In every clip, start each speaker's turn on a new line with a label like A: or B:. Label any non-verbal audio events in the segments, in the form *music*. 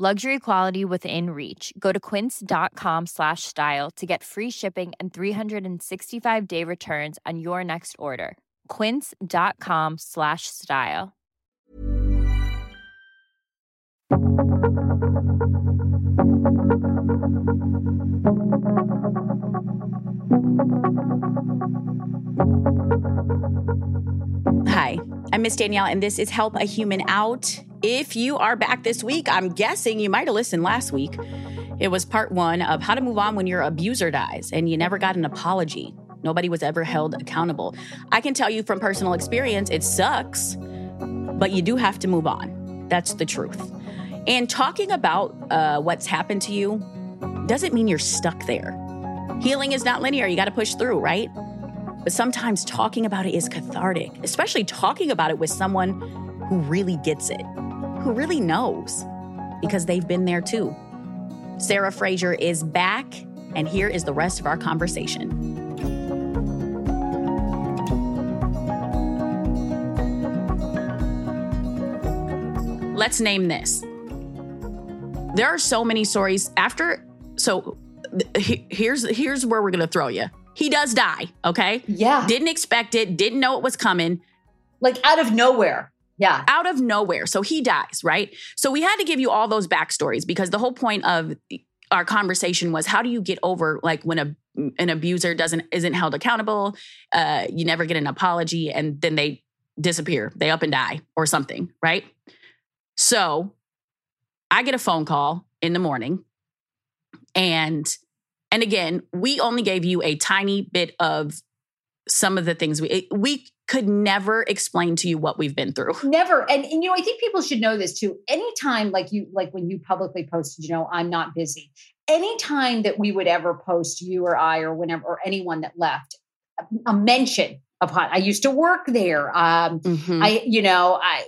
A: Luxury quality within reach. Go to quince.com slash style to get free shipping and 365 day returns on your next order. Quince.com slash style.
B: Hi, I'm Miss Danielle, and this is Help a Human Out. If you are back this week, I'm guessing you might have listened last week. It was part one of how to move on when your abuser dies and you never got an apology. Nobody was ever held accountable. I can tell you from personal experience, it sucks, but you do have to move on. That's the truth. And talking about uh, what's happened to you doesn't mean you're stuck there. Healing is not linear, you got to push through, right? But sometimes talking about it is cathartic, especially talking about it with someone who really gets it, who really knows, because they've been there too. Sarah Fraser is back, and here is the rest of our conversation. Let's name this. There are so many stories after. So th- here's here's where we're gonna throw you. He does die. Okay.
C: Yeah.
B: Didn't expect it. Didn't know it was coming.
C: Like out of nowhere. Yeah.
B: Out of nowhere. So he dies, right? So we had to give you all those backstories because the whole point of our conversation was how do you get over like when a an abuser doesn't isn't held accountable, uh, you never get an apology, and then they disappear, they up and die or something, right? So I get a phone call in the morning, and and again, we only gave you a tiny bit of some of the things we we could never explain to you what we've been through.
C: Never. And, and you know, I think people should know this too. Anytime like you like when you publicly posted, you know, I'm not busy. Anytime that we would ever post you or I or whenever or anyone that left a mention of hot. I used to work there. Um
B: Mhm.
C: I you know, I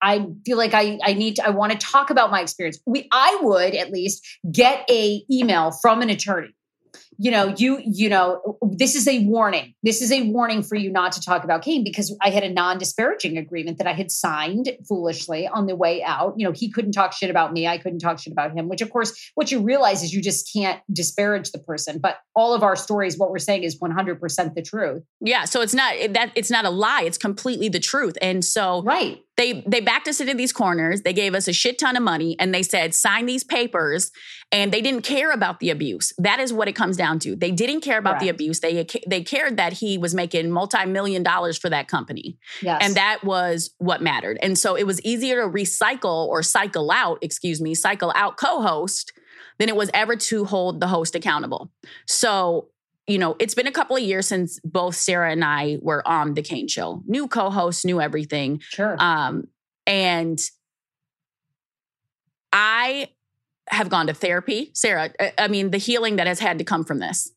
C: I feel like I I need to, I want to talk about my experience. We I would at least get a email from an attorney. You know, you you know, this is a warning. This is a warning for you not to talk about Kane because I had a non-disparaging agreement that I had signed foolishly on the way out. You know, he couldn't talk shit about me. I couldn't talk shit about him, which of course what you realize is you just can't disparage the person. But all of our stories, what we're saying is 100% the truth.
B: yeah, so it's not that it's not a lie, it's completely the truth. And so
C: Right.
B: They they backed us into these corners. They gave us a shit ton of money and they said sign these papers and they didn't care about the abuse. That is what it comes down to. They didn't care about the abuse. They uh, they cared that he was making multi-million dollars for that company.
C: Yes.
B: and that was what mattered. And so it was easier to recycle or cycle out excuse me cycle out co-host than it was ever to hold the host accountable. So you know, it's been a couple of years since both Sarah and I were on the Kane show. New co-host, new everything.
C: sure.
B: Um, and I have gone to therapy. Sarah, I- I mean, the healing that has had to come from this.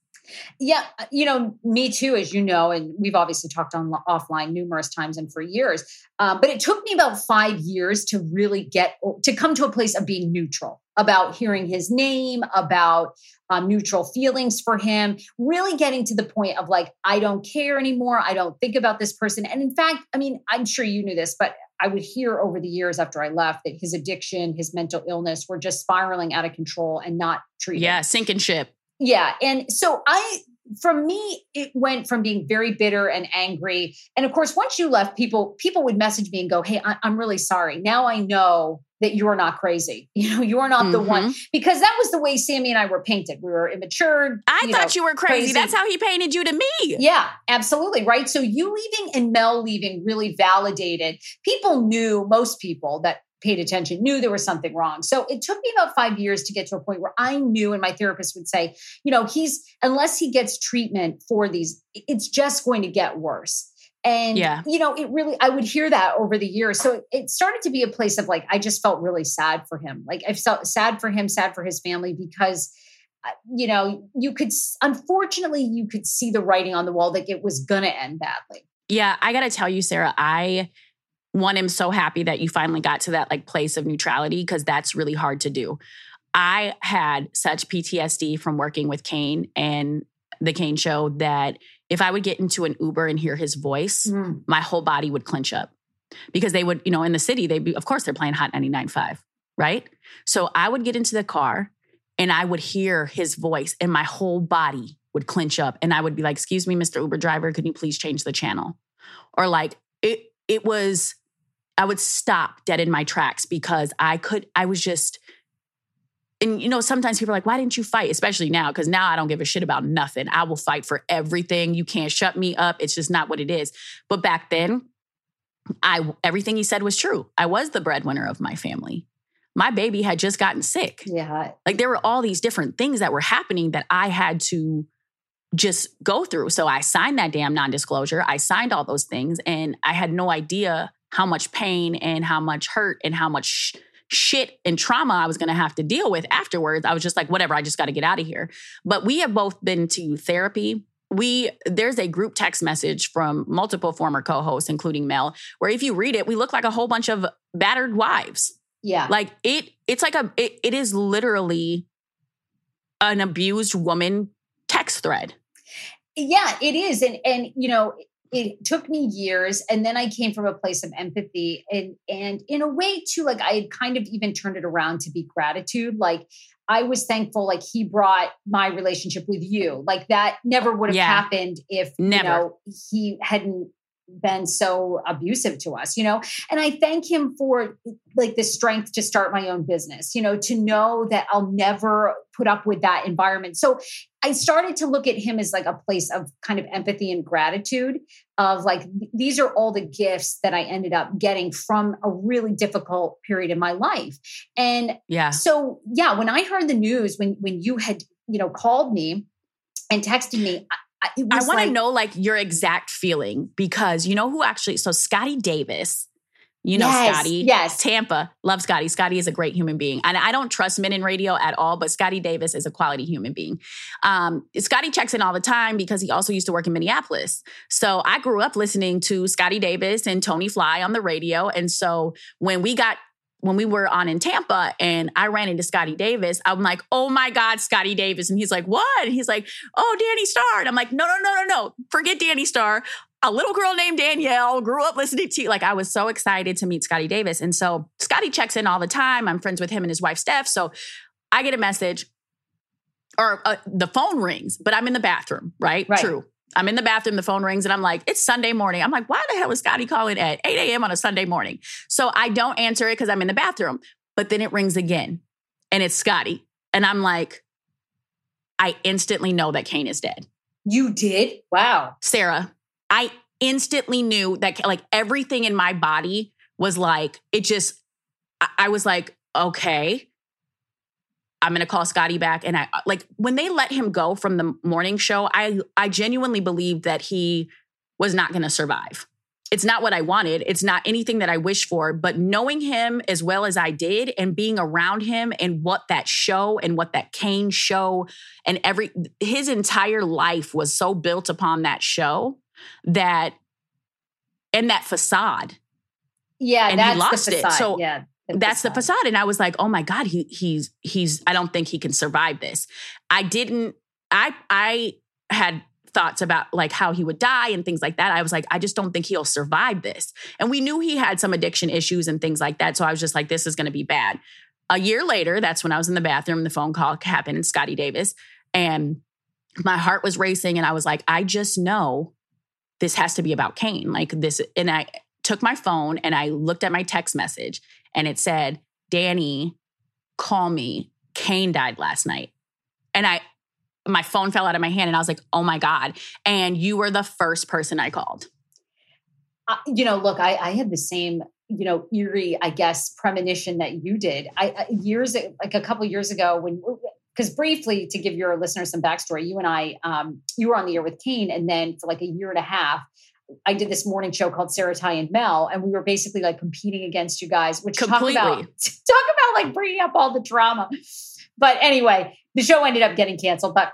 C: Yeah, uh, you know, me too, as you know, and we've obviously talked on offline numerous times and for years. Um, but it took me about five years to really get to come to a place of being neutral about hearing his name, about um, neutral feelings for him, really getting to the point of like, I don't care anymore. I don't think about this person. And in fact, I mean, I'm sure you knew this, but I would hear over the years after I left that his addiction, his mental illness were just spiraling out of control and not treated.
B: Yeah, sinking ship.
C: Yeah. And so I, for me, it went from being very bitter and angry. And of course, once you left, people, people would message me and go, Hey, I, I'm really sorry. Now I know that you're not crazy. *laughs* You know, you're not the one mm-hmm. because that was the way Sammy and I were painted. We were immature.
B: I
C: you
B: thought
C: know,
B: you were crazy.
C: crazy.
B: That's how he painted you to me.
C: yeah, absolutely. Right. So you leaving and Mel leaving really validated. People knew, most people that paid attention knew there was something wrong. So it took me about five years to get to a point where I knew, and my therapist would say, you know, he's, unless he gets treatment for these, it's just going to get worse. And,
B: Yeah.
C: you know, it really, I would hear that over the years. So it started to be a place of like, I just felt really sad for him. Like I felt sad for him, sad for his family because uh, you know, you could, unfortunately, you could see the writing on the wall that it was going to end badly.
B: Yeah, I got to tell you, Sarah, I one I'm so happy that you finally got to that like place of neutrality because that's really hard to do. I had such PTSD from working with Kane and the Kane show that if I would get into an Uber and hear his voice, mm. my whole body would clench up because they would, you know, in the city, they'd be, of course, they're playing Hot 99.5, right? So I would get into the car and I would hear his voice and my whole body would clench up and I would be like, "Excuse me, Mr. Uber driver, could you please change the channel?" Or like it it was I would stop dead in my tracks because I could I was just and you know sometimes people are like why didn't you fight especially now because now i don't give a shit about nothing i will fight for everything you can't shut me up it's just not what it is but back then i everything he said was true i was the breadwinner of my family my baby had just gotten sick.
C: Yeah.
B: Like there were all these different things that were happening that I had to just go through. So I signed that damn non disclosure. I signed all those things and I had no idea how much pain and how much hurt and how much sh- shit and trauma I was going to have to deal with afterwards. I was just like, whatever, I just got to get out of here. But we have both been to therapy we there's a group text message from multiple former co-hosts including mel where if you read it we look like a whole bunch of battered wives
C: yeah.
B: Like it it's like a it, it is literally an abused woman text thread.
C: Yeah, it is. And and you know, it took me years and then I came from a place of empathy and and in a way too like I had kind of even turned it around to be gratitude like I was thankful like he brought my relationship with you like that never would have yeah. happened if never. you know he hadn't been so abusive to us, you know? And I thank him for like the strength to start my own business, you know, to know that I'll never put up with that environment. So I started to look at him as like a place of kind of empathy and gratitude of like these are all the gifts that I ended up getting from a really difficult period in my life. And
B: yeah.
C: So yeah, when I heard the news when when you had, you know, called me and texted me,
B: I, I want like, to know like your exact feeling because you know who actually so Scotty Davis you know
C: yes,
B: Scotty.
C: Yes.
B: Tampa. Love Scotty. Scotty is a great human being. And I don't trust men in radio at all, but Scotty Davis is a quality human being. Um, Scotty checks in all the time because he also used to work in Minneapolis. So I grew up listening to Scotty Davis and Tony Fly on the radio. And so when we got when we were on in Tampa and I ran into Scotty Davis, I'm like, oh my God, Scotty Davis. And he's like, what? And he's like, oh, Danni Starr. And I'm like, no, no, no, no, no. Forget Danni Starr. A little girl named Danielle grew up listening to you. Like I was so excited to meet Scotty Davis. And so Scotty checks in all the time. I'm friends with him and his wife, Steph. So I get a message or uh, the phone rings, but I'm in the bathroom, right?
C: right?
B: True. I'm in the bathroom, the phone rings, and I'm like, it's Sunday morning. I'm like, why the hell is Scotty calling at 8 a.m. on a Sunday morning? So I don't answer it because I'm in the bathroom. But then it rings again and it's Scotty. And I'm like, I instantly know that Kane is dead.
C: You did? Wow.
B: Sarah, I instantly knew that like everything in my body was like, it just, I was like, okay. I'm going to call Scotty back. And I uh, like when they let him go from the morning show, I I genuinely believed that he was not going to survive. It's not what I wanted. It's not anything that I wish for, but knowing him as well as I did and being around him and what that show and what that Kane show and every his entire life was so built upon that show that and that facade.
C: Yeah,
B: and he lost
C: it.
B: So
C: yeah
B: that's the facade and i was like oh my god he he's he's i don't think he can survive this. I didn't i i had thoughts about like how he would die and things like that. I was like i just don't think he'll survive this. And we knew he had some addiction issues and things like that so i was just like this is going to be bad. A year later that's when i was in the bathroom the phone call happened scotty davis and my heart was racing and i was like i just know this has to be about kane like this and i took my phone and i looked at my text message and it said, Danni, call me. Kane died last night. And I, my phone fell out of my hand and I was like, oh my God. And you were the first person I called.
C: Uh, you know, look, I, I had the same, you know, eerie, I guess, premonition that you did. I, I years, like a couple years ago, when because briefly to give your listeners some backstory, you and I, um, you were on the air with Kane, and then for like a year and a half, I did this morning show called Sarah Ty and Mel, and we were basically like competing against you guys, which
B: Completely.
C: talk about *laughs* talk about like bringing up all the drama. But anyway, the show ended up getting canceled, but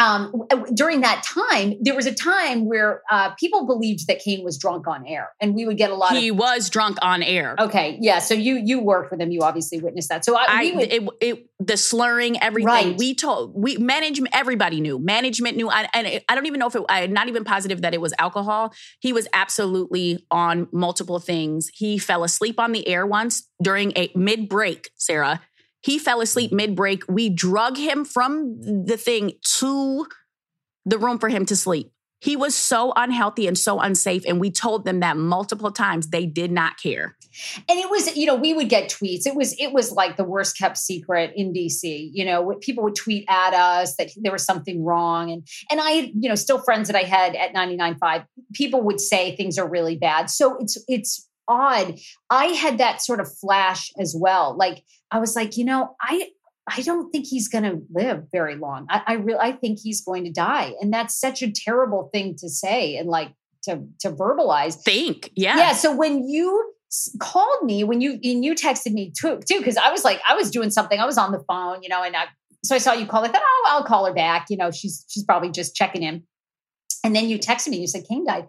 C: um, during that time, there was a time where uh, people believed that Kane was drunk on air, and we would get a lot.
B: He
C: of,
B: was drunk on air.
C: Okay, yeah. So you you worked with him. You obviously witnessed that. So I,
B: I
C: would,
B: it, it, the slurring, everything.
C: Right.
B: We told we management. Everybody knew. Management knew. I, and I don't even know if it, I'm not even positive that it was alcohol. He was absolutely on multiple things. He fell asleep on the air once during a mid break. Sarah he fell asleep mm. mid break. We drug him from the thing to the room for him to sleep. He was so unhealthy and so unsafe. And we told them that multiple times. They did not care.
C: And it was, you know, we would get tweets. It was, it was like the worst kept secret in DC. You know, people would tweet at us that there was something wrong. And and I, you know, still friends that I had at 99.5, people would say things are really bad. So it's it's odd. I had that sort of flash as well. Like I was like, you know, I I don't think he's going to live very long. I I, re- I think he's going to die, and that's such a terrible thing to say and like to to verbalize.
B: Think, yeah,
C: yeah. So when you called me, when you and you texted me too, too, because I was like, I was doing something, I was on the phone, you know, and I so I saw you call. I thought, oh, I'll call her back. You know, she's she's probably just checking in. And then you texted me. You said Kane died.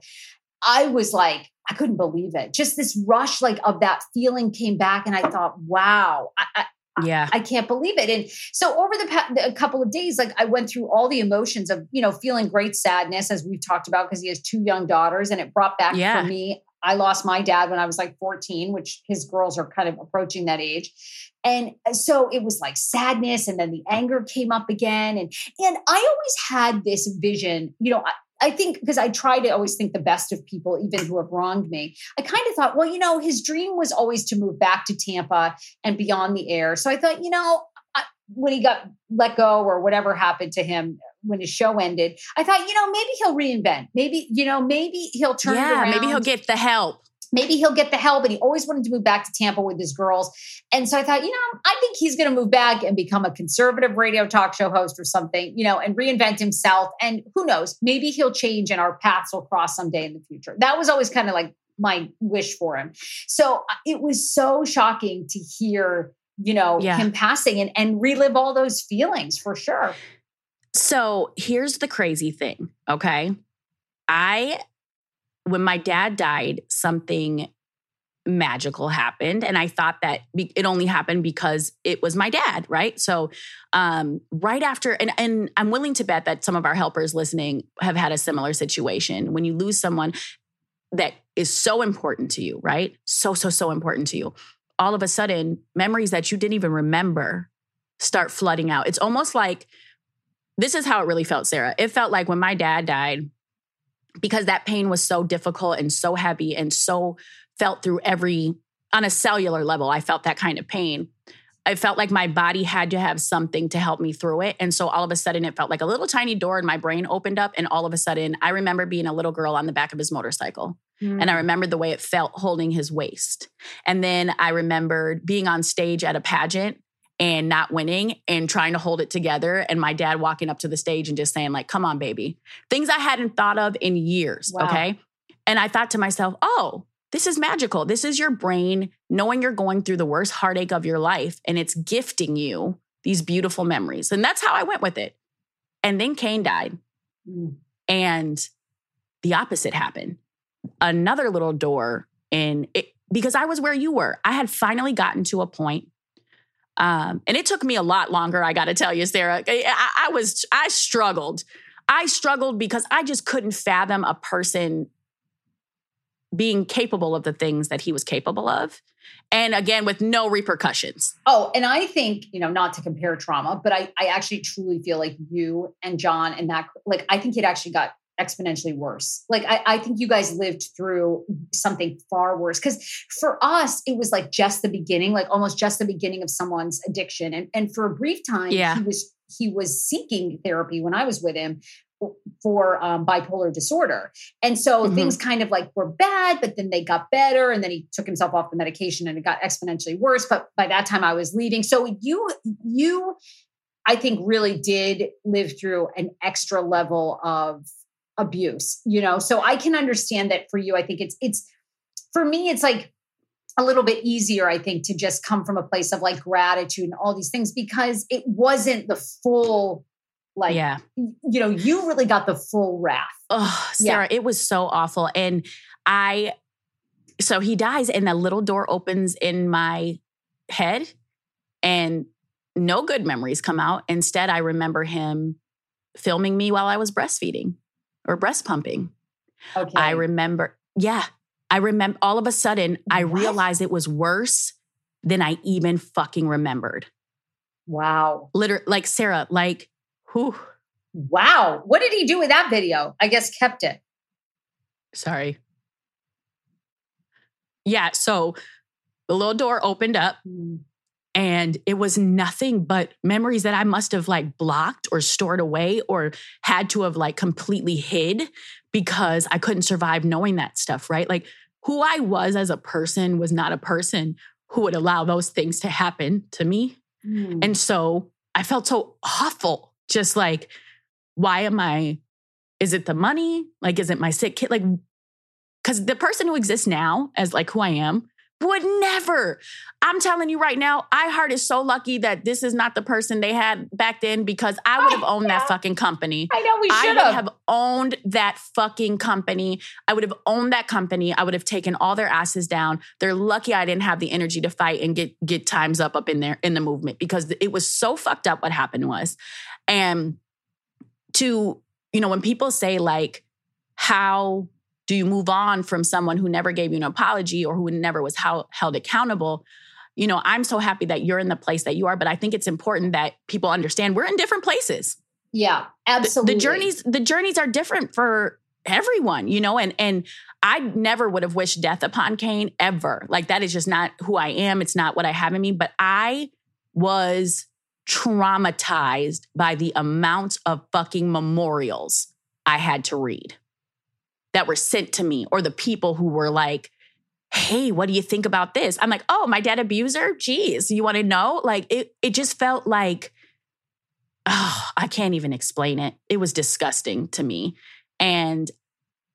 C: I was like, I couldn't believe it. Just this rush, like of that feeling, came back, and I thought, wow, I, I,
B: yeah,
C: I, can't believe it. And so over the pa- a couple of days, like I went through all the emotions of you know feeling great sadness, as we've talked about, because he has two young daughters, and it brought back yeah. for me. I lost my dad when I was like 14, which his girls are kind of approaching that age. And uh, so it was like sadness and then the anger came up again and and I always had this vision, you know, I think because I try to always think the best of people, even who have wronged me. I kind of thought, well, you know, his dream was always to move back to Tampa and beyond the air. So I thought, you know, I, when he got let go or whatever happened to him when his show ended, I thought, you know, maybe he'll reinvent. Maybe, you know, maybe he'll turn yeah,
B: Maybe he'll get the help
C: maybe he'll get the help. And he always wanted to move back to Tampa with his girls. And so I thought, you know, I think he's going to move back and become a conservative radio talk show host or something, you know, and reinvent himself. And who knows, maybe he'll change and our paths will cross someday in the future. That was always kind of like my wish for him. So uh, it was so shocking to hear, you know, yeah. him passing and, and relive all those feelings for sure.
B: So here's the crazy thing. Okay. I when my dad died, something magical happened and i thought that it only happened because it was my dad right? So um, right after and and i'm willing to bet that some of our helpers listening have had a similar situation. When you lose someone that is so important to you right? So so so important to you. All of a sudden memories that you didn't even remember start flooding out. It's almost like this is how it really felt sarah. It felt like when my dad died because that pain was so difficult and so heavy and so felt through every on a cellular level i felt that kind of pain i felt like my body had to have something to help me through it and so all of a sudden it felt like a little tiny door in my brain opened up and all of a sudden i remember being a little girl on the back of his motorcycle mm. and i mm. remembered the way it felt holding his waist and then i remembered being on stage at a pageant and not winning and trying to hold it together and my dad walking up to the stage and just saying like come on baby. Things i hadn't thought of in years wow. okay? And i thought to myself oh this is magical. This is your brain knowing you're going through the worst heartache of your life and it's gifting you these beautiful memories. And that's how i went with it. And then kane died. Mm. and the opposite happened. Another little door in it because i was where you were. I had finally gotten to a point um, and it took me a lot longer, I got to tell you, Sarah. I, I was, I struggled. I struggled because I just couldn't fathom a person being capable of the things that he was capable of. And again, with no repercussions.
C: Oh, and I think, you know, not to compare trauma, but I, I actually truly feel like you and John and that, like, I think it actually got exponentially worse. Like I, I, think you guys lived through something far worse. Because for us, it was like just the beginning, like almost just the beginning of someone's addiction. And and for a brief time, yeah. he was he was seeking therapy when I was with him for um, bipolar disorder. And so mm-hmm. things kind of like were bad, but then they got better. And then he took himself off the medication and it got exponentially worse. But by that time I was leaving. So you, you, I think really did live through an extra level of abuse, you know? So I can understand that for you. I think it's, it's, for me, it's like, a little bit easier, I think, to just come from a place of like gratitude and all these things because it wasn't the full, like,
B: yeah.
C: you know, you really got the full wrath.
B: Oh, Sarah, it was so awful. And I, so he dies, and the little door opens in my head, and no good memories come out. Instead, I remember him filming me while I was breastfeeding or breast pumping.
C: Okay.
B: I remember, yeah, I remember all of a sudden, I
C: What?
B: realized it was worse than I even fucking remembered.
C: wow.
B: Literally, like Sarah, like, whew,
C: Wow. What did he do with that video? I guess kept it.
B: sorry. Yeah, so the little door opened up hmm. And it was nothing but memories that I must have like blocked or stored away or had to have like completely hid because I couldn't survive knowing that stuff, right? Like who I was as a person was not a person who would allow those things to happen to me.
C: Mm.
B: And so I felt so awful. Just like, why am I? Is it the money? Like, is it my sick kid? Like, because the person who exists now as like who I am would never. I'm telling you right now, iHeart is so lucky that this is not the person they had back then because I would have owned that *laughs* fucking company.
C: I know we should have
B: owned that fucking company. I would have owned that company. I would have taken all their asses down. They're lucky I didn't have the energy to fight and get get Time's Up up in there in the movement because it was so fucked up what happened was. And to, you know, when people say like how do you move on from someone who never gave you an apology or who never was held, held accountable? You know, I'm so happy that you're in the place that you are, but I think it's important that people understand we're in different places.
C: Yeah,
B: the-
C: absolutely.
B: the journeys the journeys are different for everyone you know and and i never would have wished death upon Kane ever. Like that is just not who i am. It's not what i have in me. But i was traumatized by the amount of fucking memorials i had to read that were sent to me or the people who were like hey what do you think about this i'm like oh my dad abuser geez you want to know like it it just felt like oh, I can't even explain it. It was disgusting to me. And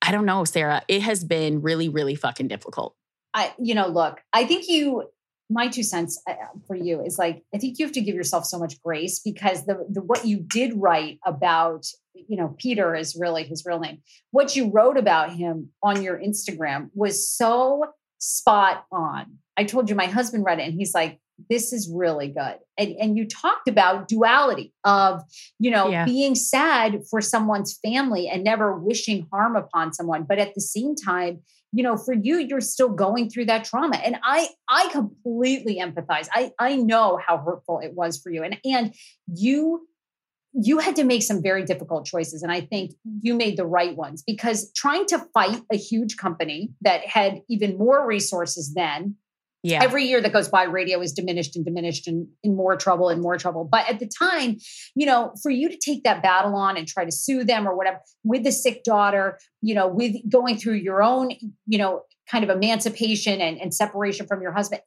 B: I don't know, Sarah, it has been really, really fucking difficult.
C: I, you know, look, I think you, my two cents uh, for you is like, I think you have to give yourself so much grace because the, the what you did write about, you know, Peter is really his real name. What you wrote about him on your Instagram was so spot on. I told you my husband read it and he's like, this is really good. And, and you talked about duality of, you know,
B: Yeah.
C: being sad for someone's family and never wishing harm upon someone. But at the same time, you know for you you're still going through that trauma and i i completely empathize i i know how hurtful it was for you and and you you had to make some very difficult choices and i think you made the right ones because trying to fight a huge company that had even more resources then
B: Yeah.
C: every year that goes by radio is diminished and diminished and in more trouble and more trouble but at the time you know for you to take that battle on and try to sue them or whatever with the sick daughter you know with going through your own you know kind of emancipation and, and separation from your husband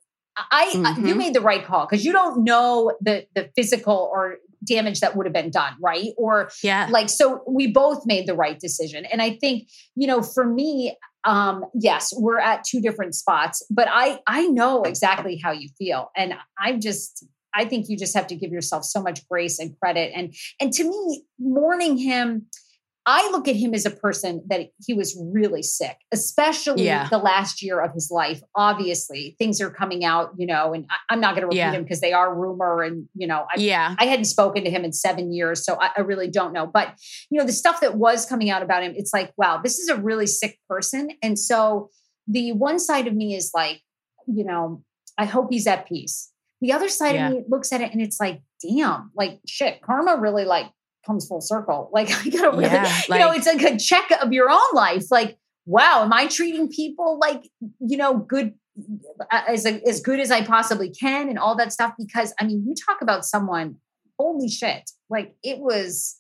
C: i
B: Mhm.
C: you made the right call because you don't know the the physical or damage that would have been done right? Or
B: yeah.
C: like so we both made the right decision. And i think you know for me um yes we're at two different spots but i i know exactly how you feel. And I'm just i think you just have to give yourself so much grace and credit. And and to me mourning him i look at him as a person that he was really sick especially
B: Yeah.
C: the last year of his life obviously things are coming out you know and I, i'm not going to repeat
B: Yeah.
C: them because they are rumor and you know I,
B: yeah.
C: I hadn't spoken to him in seven years, so I, I really don't know. But you know, the stuff that was coming out about him, it's like, wow, this is a really sick person. And so the one side of me is like, you know, I hope he's at peace. The other side
B: Yeah.
C: of me looks at it and it's like, damn, like shit, karma really like comes full circle. *laughs* Like I gotta really,
B: Yeah,
C: you know, it's like a check of your own life. Like, wow, am I treating people like, you know, good as as good as I possibly can and all that stuff because I mean you talk about someone holy shit like it was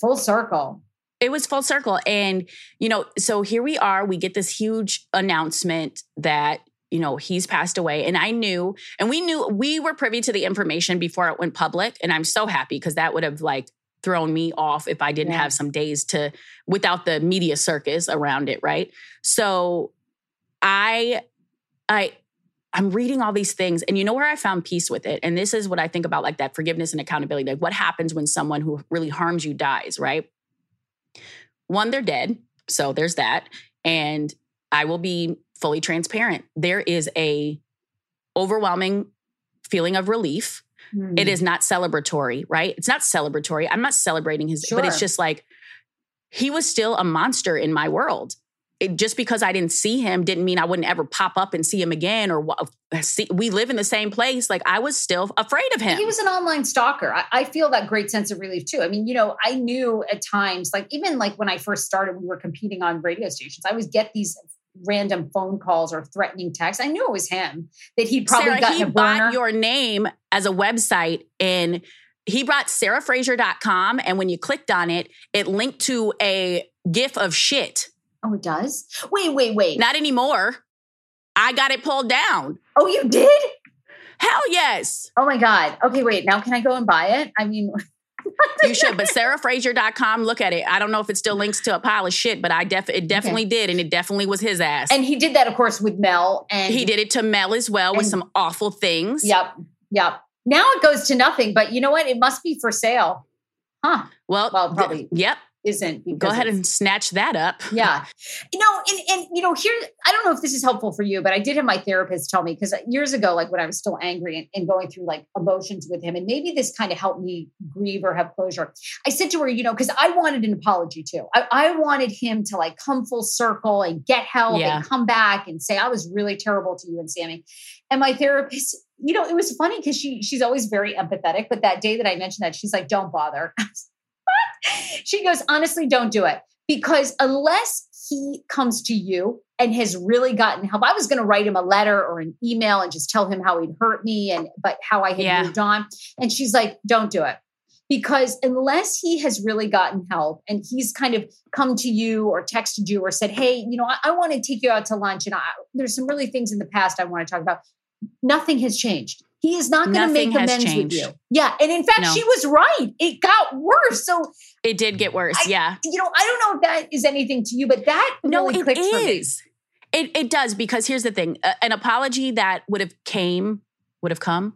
C: full circle
B: It was full circle. And, you know, so here we are. We get this huge announcement that, you know, he's passed away. And I knew, and we knew we were privy to the information before it went public. And I'm so happy because that would have like thrown me off if I didn't
C: Yeah.
B: have some days to without the media circus around it, right? So I I I'm reading all these things, and you know where I found peace with it? And this is what I think about like that forgiveness and accountability. Like, what happens when someone who really harms you dies, right? One, they're dead. So there's that. And I will be fully transparent. There is a overwhelming feeling of relief. Mm. It hmm. not celebratory, right? It's not celebratory. I'm not celebrating his, sure. but it's just like he was still a monster in my world it, just because I didn't see him didn't mean I wouldn't ever pop up and see him again or see. We live in the same place. Like I was still afraid of him.
C: He was an online stalker. I, I, feel that great sense of relief too. I mean, you know, I knew at times, like even like when I first started, we were competing on radio stations. I would get these random phone calls or threatening texts. I knew it was him that he'd probably
B: Sarah, he bought your name as a website and he brought sarahfraser.com and when you clicked on it, it linked to a gif of shit
C: Oh, it does? Wait, wait, wait.
B: Not anymore. I got it pulled down.
C: Oh, you did?
B: Hell yes.
C: Oh my God. Okay, wait. Now can I go and buy it? I mean, *laughs* *laughs*
B: you should, but sarahfraser.com, look at it. I don't know if it still links to a pile of shit, but I def it definitely okay. did, and it definitely was his ass.
C: And he did that, of course, with Mel. And
B: he did it to Mel as well with some awful things.
C: Yep. Yep. Now it goes to nothing, but you know what? It must be for sale. Huh.
B: Well,
C: well, probably.
B: Th- yep
C: isn't
B: go ahead and snatch that up.
C: Yeah. You know and and you know here i don't know if this is helpful for you but i did have my therapist tell me because uh, years ago like when i was still angry and, and, going through like emotions with him and maybe this kind of helped me grieve or have closure i said to her you know because i wanted an apology too. I, I, wanted him to like come full circle and get help yeah. and come back and say i was really terrible to you and sammy. And my therapist you know it was funny because she she's always very empathetic but that day that i mentioned that she's like don't bother *laughs* *laughs* she goes, honestly, don't do it because unless he comes to you and has really gotten help, I was going to write him a letter or an email and just tell him how he'd hurt me and but how I had yeah. moved on. And she's like, don't do it because unless he has really gotten help and he's kind of come to you or texted you or said, hey, you know, I, I want to take you out to lunch and I, there's some really things in the past I want to talk about. Nothing has changed. He is not going to make amends changed. with you. Yeah. And in fact, no. she was right. It got worse. So
B: it did get worse.
C: I,
B: yeah.
C: You know, I don't know if that is anything to you, but that no, really it is.
B: It, it does because here's the thing: uh, an apology that would have came, would have come,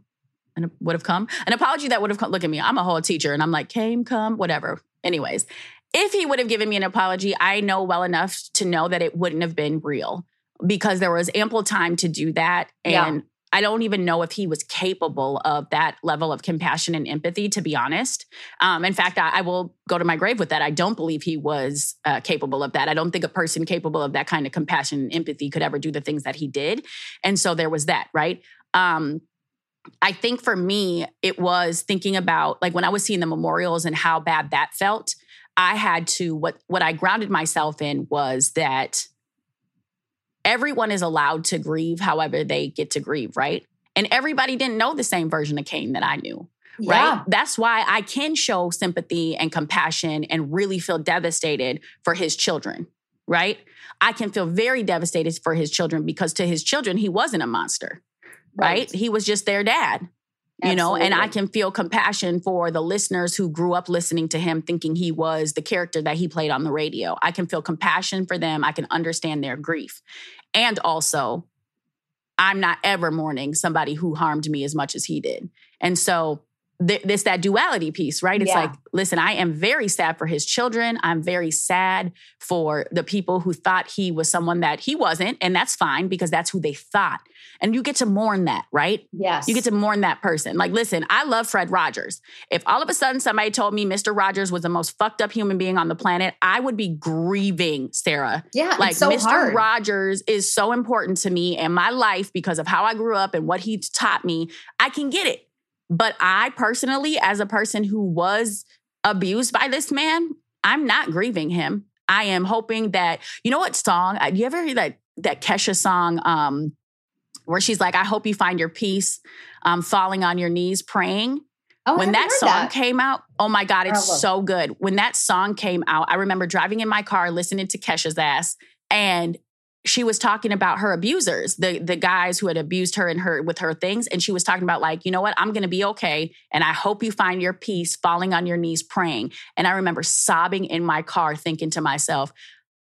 B: and would have come. An apology that would have come. Look at me, I'm a whole teacher, and I'm like, came, come, whatever. Anyways, if he would have given me an apology, I know well enough to know that it wouldn't have been real because there was ample time to do that, and yeah. I don't even know if he was capable of that level of compassion and empathy, to be honest. Um, in fact, I, I, will go to my grave with that. I don't believe he was uh, capable of that. I don't think a person capable of that kind of compassion and empathy could ever do the things that he did. And so there was that, right? Um, I think for me, it was thinking about like when I was seeing the memorials and how bad that felt. I had to what what I grounded myself in was that everyone is allowed to grieve however they get to grieve, right? And everybody didn't know the same version of Kane that I knew. Yeah. Right. That's why I can show sympathy and compassion and really feel devastated for his children. Right. I can feel very devastated for his children because to his children, he wasn't a monster. Right. right? He was just their dad you Absolutely. know and i can feel compassion for the listeners who grew up listening to him thinking he was the character that he played on the radio. I can feel compassion for them. I can understand their grief. And also i'm not ever mourning somebody who harmed me as much as he did. And so th- this that duality piece, right? It's yeah. like, listen, I am very sad for his children. I'm very sad for the people who thought he was someone that he wasn't, and that's fine because that's who they thought. And you get to mourn that, right?
C: Yes.
B: You get to mourn that person. Like, listen, I love Fred Rogers. If all of a sudden somebody told me Mr. Rogers was the most fucked up human being on the planet, I would be grieving, Sarah.
C: Yeah.
B: Like
C: so
B: Mr.
C: Hard.
B: Rogers is so important to me and my life because of how I grew up and what he taught me. I can get it. But I personally, as a person who was abused by this man, I'm not grieving him. I am hoping that, you know what song? Uh, you ever hear that that Kesha song um, where she's like, I hope you find your peace, um, falling on your knees, praying.
C: Oh,
B: when that song
C: that.
B: came out, oh my God, it's so good. When that song came out, I remember driving in my car listening to Kesha's ass and she was talking about her abusers, the the guys who had abused her and her with her things, and she was talking about like, you know what, I'm going to be okay, and I hope you find your peace, falling on your knees praying. And I remember sobbing in my car, thinking to myself,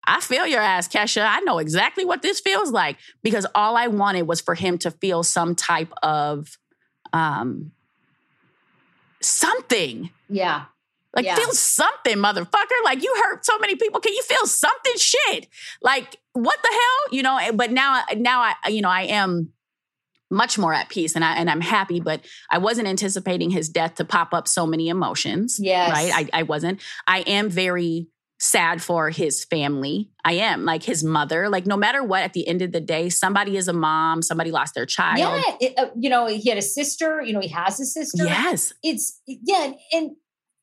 B: I feel your ass, Kesha. I know exactly what this feels like because all I wanted was for him to feel some type of um something.
C: Yeah.
B: Like
C: Yeah.
B: feel something, motherfucker. Like you hurt so many people. Can you feel something? Shit. Like what the hell? You know. But now, now I, you know, I am much more at peace, and I and I'm happy. But I wasn't anticipating his death to pop up so many emotions.
C: Yes.
B: Right. I, I wasn't. I am very sad for his family. I am like his mother. Like no matter what, at the end of the day, somebody is a mom. Somebody lost their child.
C: Yeah. It, uh, you know, he had a sister. You know, he has a sister.
B: Yes.
C: It's yeah, and, and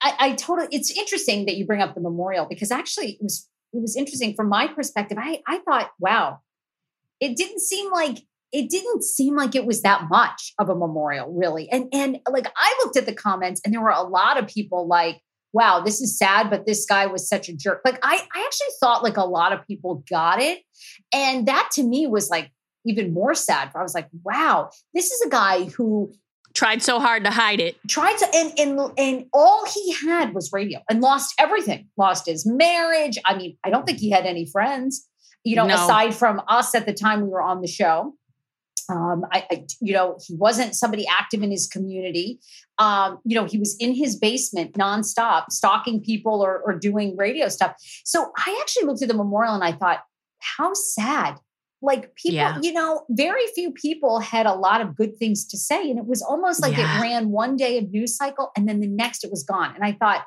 C: I, I totally. It's interesting that you bring up the memorial because actually it was it was interesting from my perspective. I I thought, wow, it didn't seem like it didn't seem like it was that much of a memorial, really. And and like I looked at the comments, and there were a lot of people like, wow, this is sad, but this guy was such a jerk. Like I I actually thought like a lot of people got it, and that to me was like even more sad. I was like, wow, this is a guy who
B: Tried so hard to hide it.
C: tried to and and and all he had was radio and lost everything. Lost his marriage. I mean i don't think he had any friends you know
B: No.
C: aside from us at the time we were on the show. Um I, I you know he wasn't somebody active in his community. Um you know he was in his basement nonstop stalking people or, or doing radio stuff. So i actually looked at the memorial and i thought how sad like people
B: Yeah.
C: you know very few people had a lot of good things to say and it was almost like
B: Yeah.
C: it ran one day of news cycle and then the next it was gone and i thought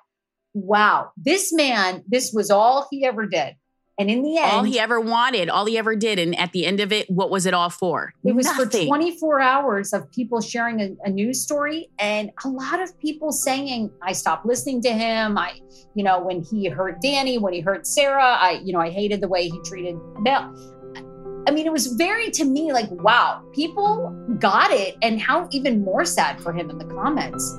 C: wow this man this was all he ever did and in the end
B: all he ever wanted, all he ever did, and at the end of it, what was it all for?
C: it was for 24 hours of people sharing a, a news story and a lot of people saying i stopped listening to him i you know when he hurt danni when he hurt sarah i you know i hated the way he treated bell i mean it was very to me like wow people got it and how even more sad for him in the comments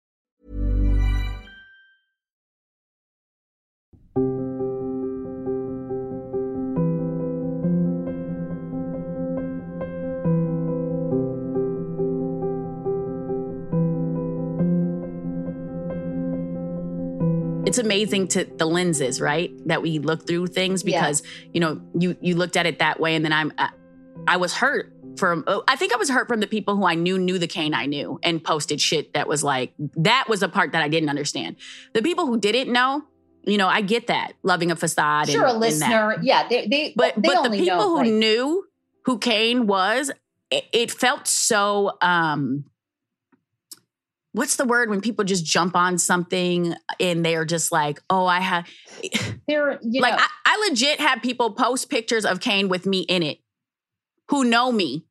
B: it's amazing to the lenses, right? That we look through things
C: Yeah.
B: because you know you you looked at it that way, and then I'm I, I was hurt from. oh, I think I was hurt from the people who I knew knew the Kane I knew and posted shit that was like that was a part that I didn't understand. The people who didn't know, you know, I get that loving a facade.
C: sure
B: and,
C: a listener yeah they, they
B: but
C: they
B: but the people
C: know,
B: who knew who Kane was, it, it felt so. um What's the word when people just jump on something and they're just like, oh, I have
C: they're
B: like I, I legit have people post pictures of Kane with me in it who know me.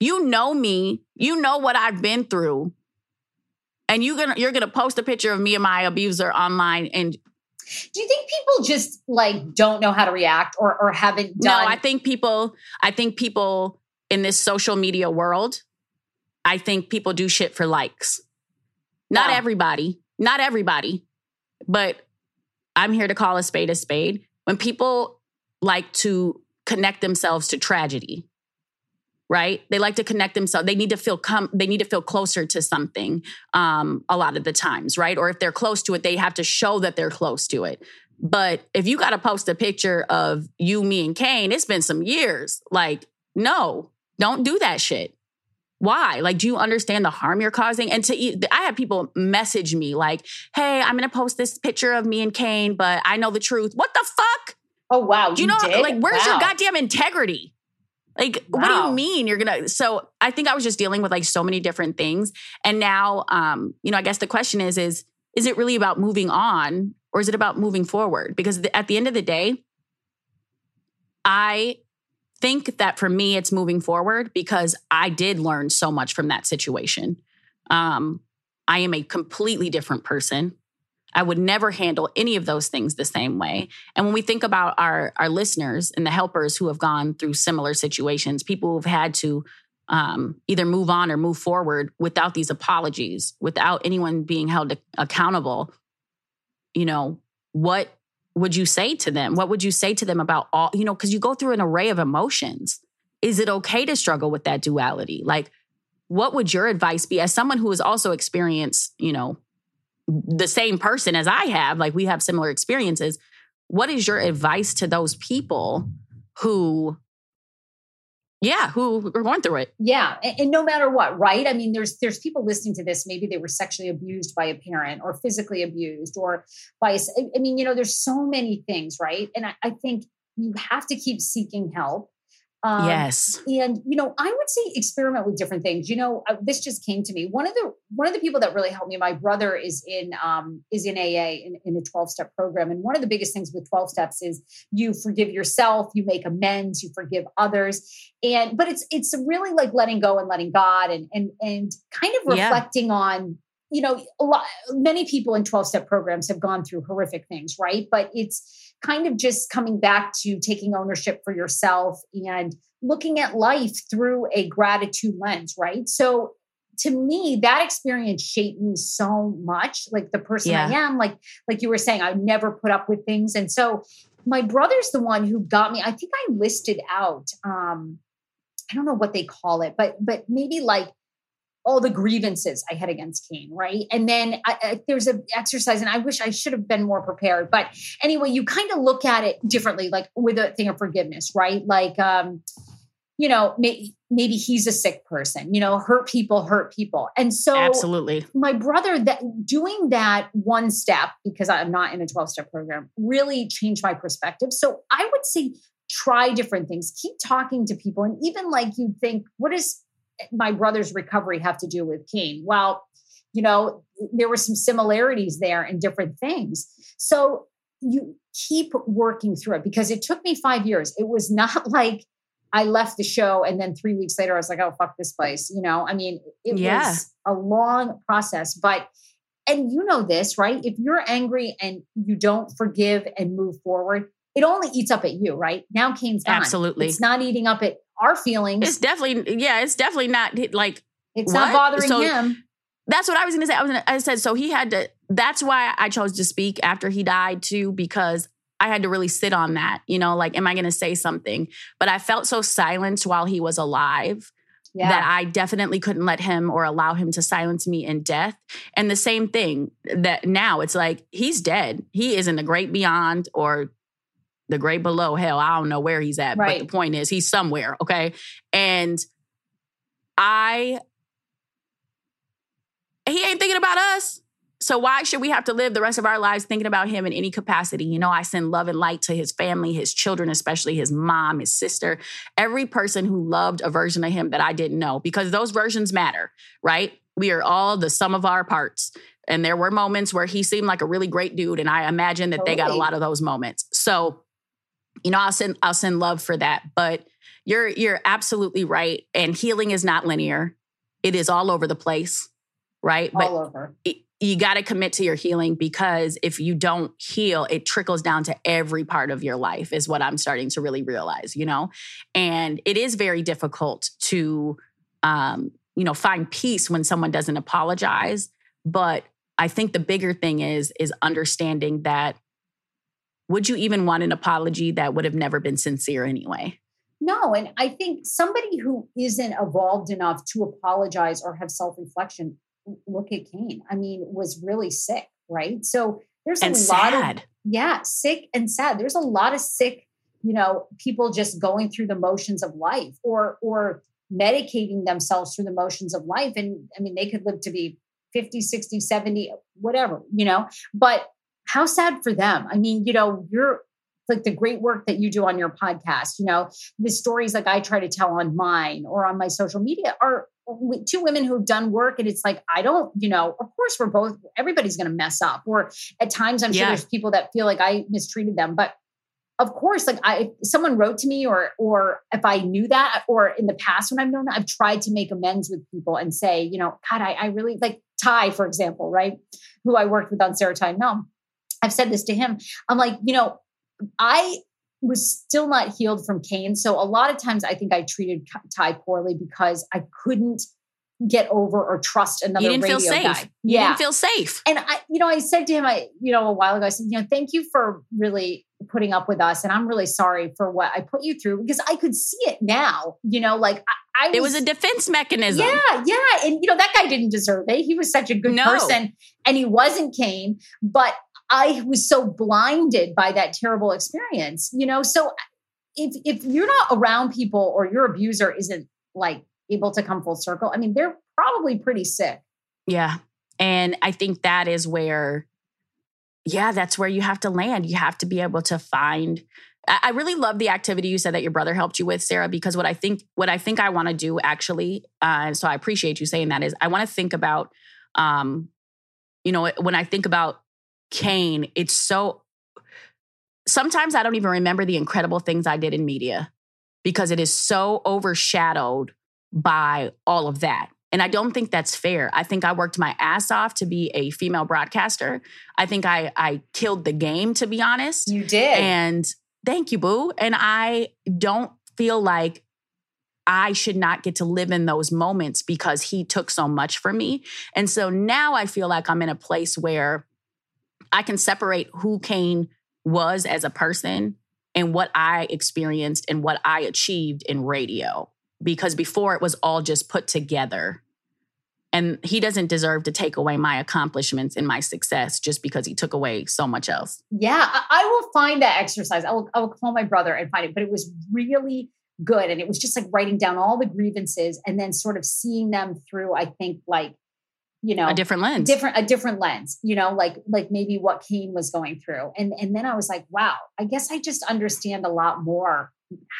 B: You know me. You know what I've been through. And you gonna you're gonna post a picture of me and my abuser online. And
C: do you think people just like don't know how to react or or haven't
B: no, I think people, I think people in this social media world, I think people do shit for likes. Not
C: Wow.
B: everybody, not everybody, but I'm here to call a spade a spade. When people like to connect themselves to tragedy, right? They like to connect themselves. They need to feel come. They need to feel closer to something. Um, a lot of the times, right? Or if they're close to it, they have to show that they're close to it. But if you got to post a picture of you, me, and Kane, it's been some years. Like, no, don't do that shit. Why? Like, do you understand the harm you're causing? And to, I have people message me like, "Hey, I'm gonna post this picture of me and Kane, but I know the truth." What the fuck?
C: oh wow
B: Do you know?
C: did?
B: Like, where's your goddamn integrity? Like, what do you mean you're gonna? So, I think I was just dealing with like so many different things, and now, um, you know, I guess the question is, is is it really about moving on, or is it about moving forward? Because th- at the end of the day, I think that for me, it's moving forward because I did learn so much from that situation. Um, I am a completely different person. I would never handle any of those things the same way. And when we think about our our listeners and the helpers who have gone through similar situations, people who've had to um, either move on or move forward without these apologies, without anyone being held accountable, you know, what would you say to them? What would you say to them about all, you know, because you go through an array of emotions. Is it okay to struggle with that duality? Like, what would your advice be as someone who has also experienced, you know, the same person as I have, like we have similar experiences. What is your advice to those people who yeah who are going through it.
C: Yeah and, and, no matter what right? I mean there's there's people listening to this maybe they were sexually abused by a parent or physically abused or by i mean you know there's so many things right? And I, I think you have to keep seeking help
B: um, yes.
C: And you know, I would say experiment with different things. You know, uh, this just came to me. One of the one of the people that really helped me, my brother is in um, is in AA in, in a 12 step program. And one of the biggest things with 12 steps is you forgive yourself, you make amends, you forgive others. And but it's it's really like letting go and letting God and and and kind of reflecting yeah. on you know, a lot, many people in 12 step programs have gone through horrific things, right? But it's kind of just coming back to taking ownership for yourself and looking at life through a gratitude lens, right? So to me that experience shaped me so much like the person yeah. i am like like you were saying i never put up with things and so my brother's the one who got me i think i listed out um i don't know what they call it but but maybe like all the grievances I had against Kane, right? And then I, I, there's an exercise, and I wish I should have been more prepared. But anyway, you kind of look at it differently, like with a thing of forgiveness, right? Like, um, you know, maybe, maybe he's a sick person. You know, hurt people hurt people, and so
B: absolutely,
C: my brother that doing that one step because I'm not in a 12 step program really changed my perspective. So I would say try different things, keep talking to people, and even like you think, what is my brother's recovery have to do with Kane? Well, you know, there were some similarities there in different things. So you keep working through it because it took me five years. It was *laughs* not like I left the show and then three weeks later I was like, oh, fuck this place. You know, I mean, it yeah. was a long process, but and you know this, right? If you're angry and you don't forgive and move forward, it only eats up at you, right? Now Kane's gone.
B: Absolutely.
C: It's not eating up at our feelings.
B: It's definitely yeah. It's definitely not like
C: it's what? not bothering so, him.
B: That's what I was going to say. I was gonna, I said so he had to. That's why I chose to speak after he died too because I had to really sit on that. You know, like am I going to say something? But I felt so silenced while he was alive. Yeah. that I definitely couldn't let him or allow him to silence me in death. And the same thing that now it's like he's dead. He is in the great beyond or the great below. Hell, I don't know where he's at, right. but the point is he's somewhere. Okay. And I, he ain't thinking about us. So why should we have to live the rest of our lives thinking about him in any capacity? You know, I send love and light to his family, his children, especially his mom, his sister, every person who loved a version of him that I didn't know, because those versions matter, right? We are all the sum of our parts. And there were moments where he seemed like a really great dude. And I imagine that totally. they got a lot of those moments. So you know, I'll send I'll send love for that. But you're you're absolutely right. And healing is not linear. It is all over the place, right?
C: All but over.
B: It, you got to commit to your healing because if you don't heal, it trickles down to every part of your life, is what I'm starting to really realize, you know? And it is very difficult to, um, you know, find peace when someone doesn't apologize. But I think the bigger thing is, is understanding that would you even want an apology that would have never been sincere anyway?
C: No, and I think somebody who isn't evolved enough to apologize or have self reflection, look at Kane. I mean, was really sick, right? So there's
B: and
C: a
B: sad.
C: lot of yeah, sick and sad. There's a lot of sick, you know, people just going through the motions of life or or medicating themselves through the motions of life. And I mean, they could live to be 50, 60, 70, whatever, you know, but how sad for them. I mean, you know, you're like the great work that you do on your podcast, you know, the stories like I try to tell on mine or on my social media are two women who've done work and it's like i don't you know of course we're both everybody's going to mess up or at times i'm sure yeah. there's people that feel like i mistreated them but of course, like I, if someone wrote to me or, or if I knew that, or in the past when I've known that, I've tried to make amends with people and say, you know, God, I, I really like Ty, for example, right? Who I worked with on Sarah Ty Mel. I've said this to him. I'm like, you know, I was still not healed from Kane. So a lot of times I think I treated Ty poorly because I couldn't get over or trust another
B: you didn't
C: radio
B: feel safe.
C: guy.
B: You
C: yeah.
B: didn't feel safe.
C: and I, you know, I said to him, I, you know, a while ago, I said, you know, thank you for really putting up with us. And I'm really sorry for what I put you through because I could see it now, you know, like I, I was,
B: it was a defense mechanism.
C: yeah, yeah. And you know, that guy didn't deserve it. He was such a good
B: No.
C: person and he wasn't Kane, but I was so blinded by that terrible experience, you know. So if if you're not around people or your abuser isn't like able to come full circle, I mean, they're probably pretty sick.
B: Yeah. And I think that is where, yeah, that's where you have to land. You have to be able to find. I really love the activity you said that your brother helped you with, Sarah, because what I think, what I think I want to do actually, uh, so I appreciate you saying that, is I want to think about, um, you know, when I think about Kane, it's so. Sometimes I don't even remember the incredible things I did in media because it is so overshadowed by all of that. And I don't think that's fair. I think I worked my ass off to be a female broadcaster. I think I I killed the game to be honest.
C: You did.
B: And thank you, boo. And I don't feel like I should not get to live in those moments because he took so much from me. And so now I feel like I'm in a place where I can separate who Kane was as a person and what I experienced and what I achieved in radio. Because before it was all just put together. And he doesn't deserve to take away my accomplishments and my success just because he took away so much else.
C: Yeah, I, will find that exercise. I will, I will call my brother and find it. But it was really good. And it was just like writing down all the grievances and then sort of seeing them through, I think, like, you know,
B: A different lens.
C: different a different lens you know like like maybe what kane was going through and and then i was like wow i guess i just understand a lot more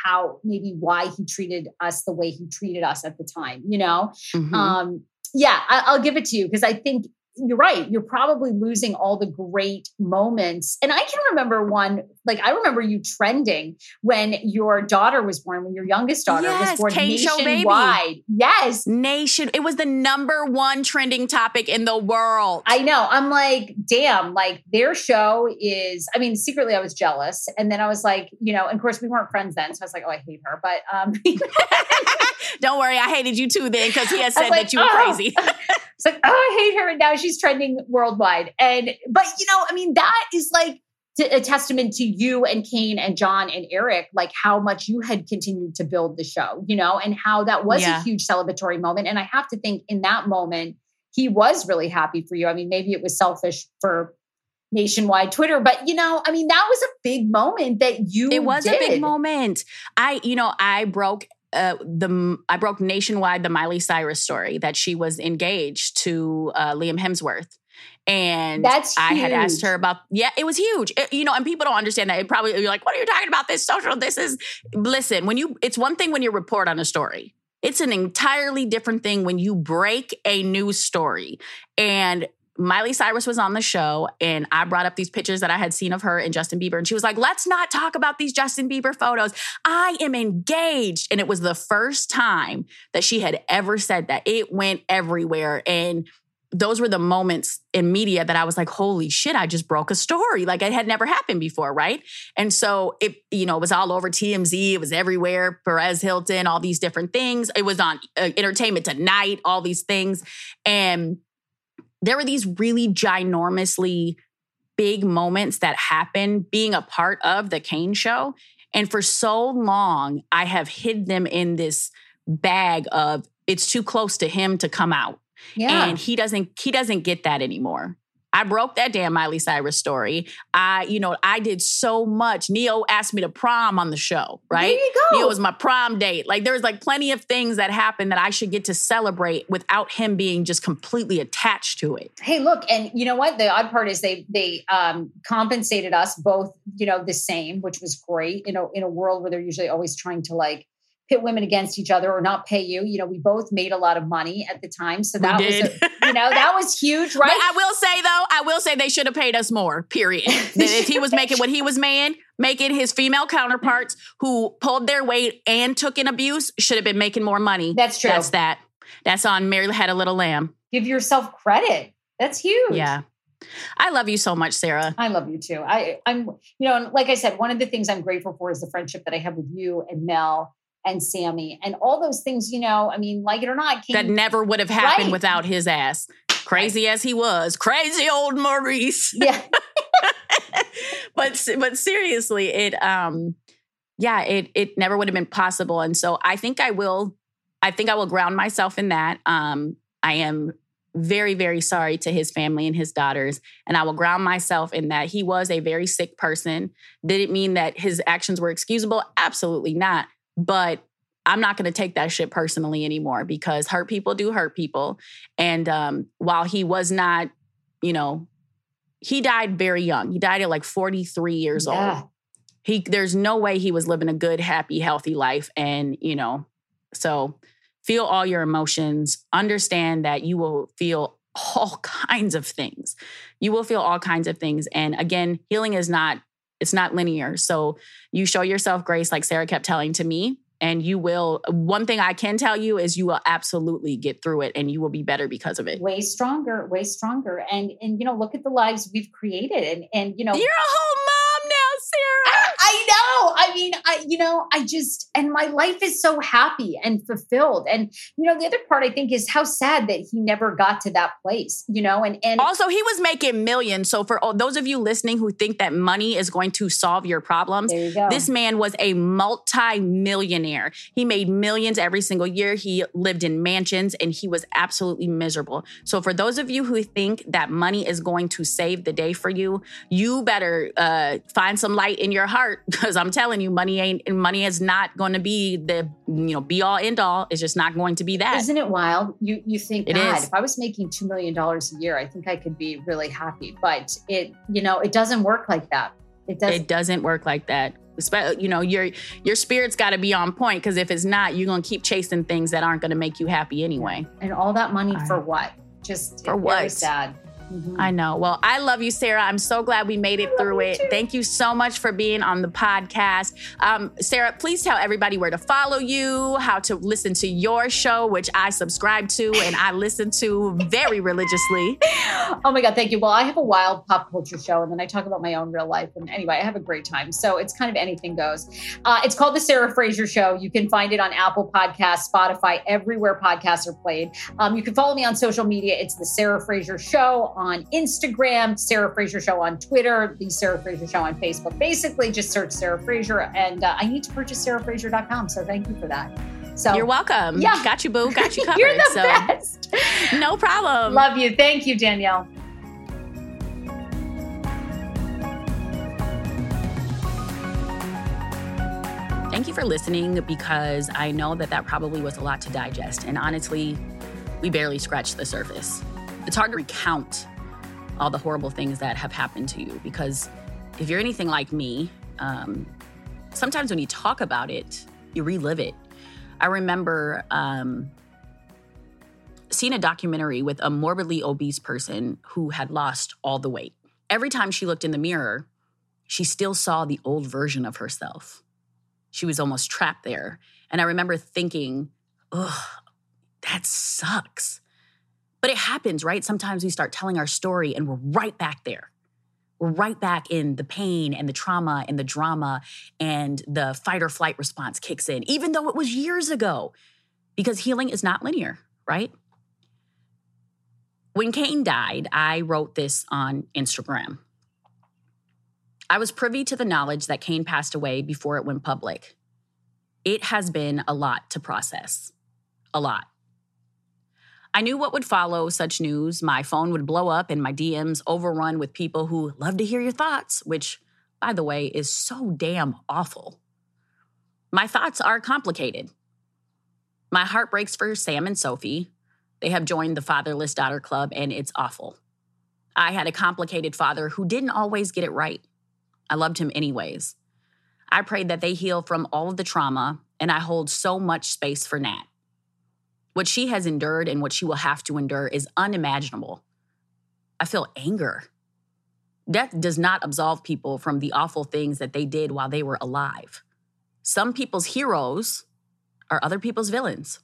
C: how maybe why he treated us the way he treated us at the time you know
B: Mhm.
C: um yeah I, i'll give it to you because i think you're right you're probably losing all the great moments and i can remember one like i remember you trending when your daughter was born when your youngest daughter
B: Yes,
C: was born
B: Kane Show Baby.
C: nationwide yes
B: Nation. It was the number one trending topic in the world.
C: I know. I'm like, damn, like their show is, I mean, secretly I was jealous. And then I was like, you know, and of course we weren't friends then. So I was like, oh, I hate her. But um *laughs*
B: Don't worry, I hated you too then because he had said
C: like,
B: that you were
C: "Oh."
B: crazy. *laughs*
C: it's like, oh, I hate her. And now she's trending worldwide. And but you know, I mean, that is like t- a testament to you and Kane and John and Eric, like how much you had continued to build the show, you know, and how that was
B: Yeah.
C: a huge celebratory moment. And I have to think in that moment, he was really happy for you. I mean, maybe it was selfish for nationwide Twitter, but you know, I mean, that was a big moment that you
B: It was a big moment. I, you know, I broke uh, the I broke nationwide the Miley Cyrus story that she was engaged to uh, Liam Hemsworth. And
C: That's
B: I had asked her about, yeah, it was huge. It- you know, and people don't understand that. It probably, you're like, what are you talking about? This social, this is, listen, when you, it's one thing when you report on a story, it's an entirely different thing when you break a news story. And Miley Cyrus was on the show, and I brought up these pictures that I had seen of her and Justin Bieber. And she was like, let's not talk about these Justin Bieber photos. I am engaged. And it was the first time that she had ever said that. It went everywhere. And those were the moments in media that I was like, holy shit, I just broke a story. Like it had never happened before, right? And so it, you know, it was all over TMZ, it was everywhere, Perez Hilton, all these different things. It was on uh, Entertainment Tonight, all these things. And there were these really ginormously big moments that happened being a part of the Kane show. And for so long, I have hid them in this bag of it's too close to him to come out
C: Yeah.
B: and he doesn't he doesn't get that anymore. I broke that damn miley cyrus story. I you know i did so much. Neo asked me to prom on the show right?
C: There you go.
B: neo was my prom date. Like there's like plenty of things that happened that i should get to celebrate without him being just completely attached to it.
C: Hey look and you know what? The odd part is they they um compensated us both you know the same which was great you know in a world where they're usually always trying to like pit women against each other or not pay you. You know, we both made a lot of money at the time. So that was, a, you know, that was *laughs* huge, right?
B: But I will say though, I will say they should have paid us more, period. *laughs* if he was making what he was making, making his female counterparts who pulled their weight and took in abuse should have been making more money.
C: That's true.
B: That's that. That's on Mary Had a Little Lamb.
C: Give yourself credit. That's huge.
B: Yeah. I love you so much, Sarah.
C: I love you too. I, I'm, you know, and like I said, one of the things I'm grateful for is the friendship that I have with you and Mel and Sammy and all those things, you know, I mean, like it or not,
B: that never would have happened
C: Right.
B: without his ass. Crazy as he was, crazy old Maurice.
C: yeah, *laughs* *laughs*
B: but but seriously, it um yeah, it it never would have been possible. And so I think I will I think I will ground myself in that. Um I am very very sorry to his family and his daughters and I will ground myself in that he was a very sick person. Did it mean that his actions were excusable? Absolutely not. But I'm not going to take that shit personally anymore because hurt people do hurt people. And um, while he was not, you know, he died very young. He died at like 43 years
C: Yeah.
B: old. He there's no way he was living a good, happy, healthy life. And, you know, so feel all your emotions. Understand that you will feel all *laughs* kinds of things. You will feel all kinds of things. And again, healing is not, it's not linear. So you show yourself grace, like Sarah kept telling to me. And you will, one thing I can tell you is you will absolutely get through it and you will be better because of it.
C: way stronger, way stronger. And, and, you know, look at the lives we've created and, and, you know,
B: You're a whole mom now, Sarah.
C: I, I know. I mean, I, you know, I just, and my life is so happy and fulfilled. And, you know, the other part I think is how sad that he never got to that place, you know, and, and
B: Also, he was making millions. So, for all, those of you listening who think that money is going to solve your problems,
C: you
B: this man was a multi-millionaire. He made millions every single year. He lived in mansions and he was absolutely miserable. So, for those of you who think that money is going to save the day for you, you better uh, find some light in your heart *laughs* because I'm telling you, money ain't money is not going to be the you know be all end all. It's just not going to be that.
C: Isn't it wild? You you think,
B: It
C: God,
B: is.
C: if I was making two million dollars a year, I think I could be really happy. But it, you know, it doesn't work like that. It does.
B: it doesn't work like that. You know, your your spirit's got to be on point because if it's not, you're gonna keep chasing things that aren't gonna make you happy anyway.
C: and all that money for what? Just
B: For
C: very
B: what?
C: sad. Mhm.
B: I know. Well, I love you, Sarah. I'm so glad we made it through it.
C: too.
B: Thank you so much for being on the podcast. Um, Sarah, please tell everybody where to follow you, how to listen to your show, which I subscribe to and I listen to very religiously. *laughs*
C: Oh my God, thank you. Well, I have a wild pop culture show, and then I talk about my own real life. And anyway, I have a great time. So it's kind of anything goes. Uh, it's called The Sarah Fraser Show. You can find it on Apple Podcasts, Spotify, everywhere podcasts are played. Um, you can follow me on social media. It's The Sarah Fraser Show on Instagram, Sarah Fraser Show on Twitter, The Sarah Fraser Show on Facebook. Basically, just search Sarah Fraser. And uh, I need to purchase sarahfraser.com. So thank you for that. So
B: You're welcome.
C: Yeah.
B: Got you, boo. Got you *laughs* covered.
C: You're the
B: so
C: best.
B: no problem.
C: Love you. Thank you, Danielle.
B: Thank you for listening because I know that that probably was a lot to digest. And honestly, we barely scratched the surface. It's hard to recount all the horrible things that have happened to you because if you're anything like me, um, sometimes when you talk about it, you relive it. I remember um, seeing a documentary with a morbidly obese person who had lost all the weight. Every time she looked in the mirror, she still saw the old version of herself she was almost trapped there. And I remember thinking, ugh, that sucks. But it happens, right? Sometimes we start telling our story and we're right back there. We're right back in the pain and the trauma and the drama, and the fight or flight response kicks in, even though it was years ago, because healing is not linear, right? When Kane died, I wrote this on Instagram. I was privy to the knowledge that Kane passed away before it went public. It has been a lot to process. A lot. I knew what would follow such news. My phone would blow up and my DMs overrun with people who love to hear your thoughts, which, by the way, is so damn awful. My thoughts are complicated. My heart breaks for Sam and Sophie. They have joined the Fatherless Daughter Club, and it's awful. I had a complicated father who didn't always get it right. I loved him anyways. I prayed that they heal from all of the trauma And I hold so much space for Nat. What she has endured and what she will have to endure is unimaginable. I feel anger. Death does not absolve people from the awful things that they did while they were alive. Some people's heroes are other people's villains.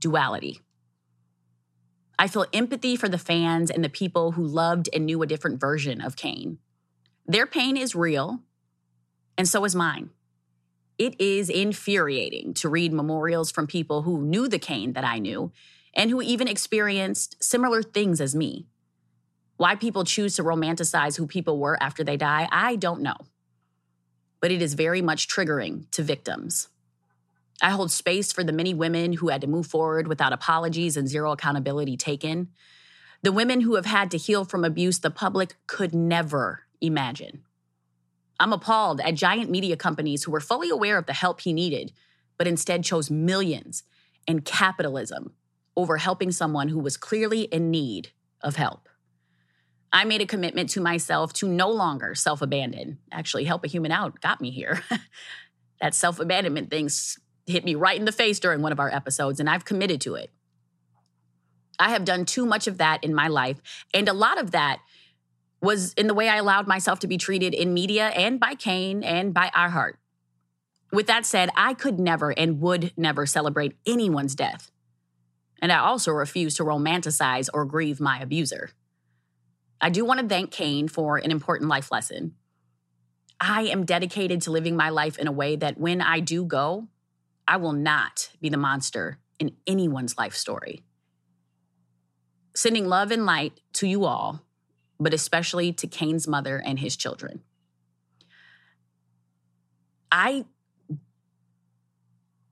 B: Duality. I feel empathy for the fans and the people who loved and knew a different version of Kane. Their pain is real, and so is mine. It is infuriating to read memorials from people who knew the Kane that I knew and who even experienced similar things as me. Why people choose to romanticize who people were after they die, I don't know. But it is very much triggering to victims. I hold space for the many women who had to move forward without apologies and zero accountability taken. The women who have had to heal from abuse the public could never imagine. I'm appalled at giant media companies who were fully aware of the help he needed, but instead chose millions and capitalism over helping someone who was clearly in need of help. I made a commitment to myself to no longer self abandon. Actually, help a human out got me here. *laughs* that self abandonment thing hit me right in the face during one of our episodes, and I've committed to it. I have done too much of that in my life, and a lot of that was in the way I allowed myself to be treated in media and by Kane and by iHeart. With that said, I could never and would never celebrate anyone's death. And I also refuse to romanticize or grieve my abuser. I do want to thank Kane for an important life lesson. I am dedicated to living my life in a way that when I do go, I will not be the monster in anyone's life story. Sending love and light to you all, but especially to Kane's mother and his children. I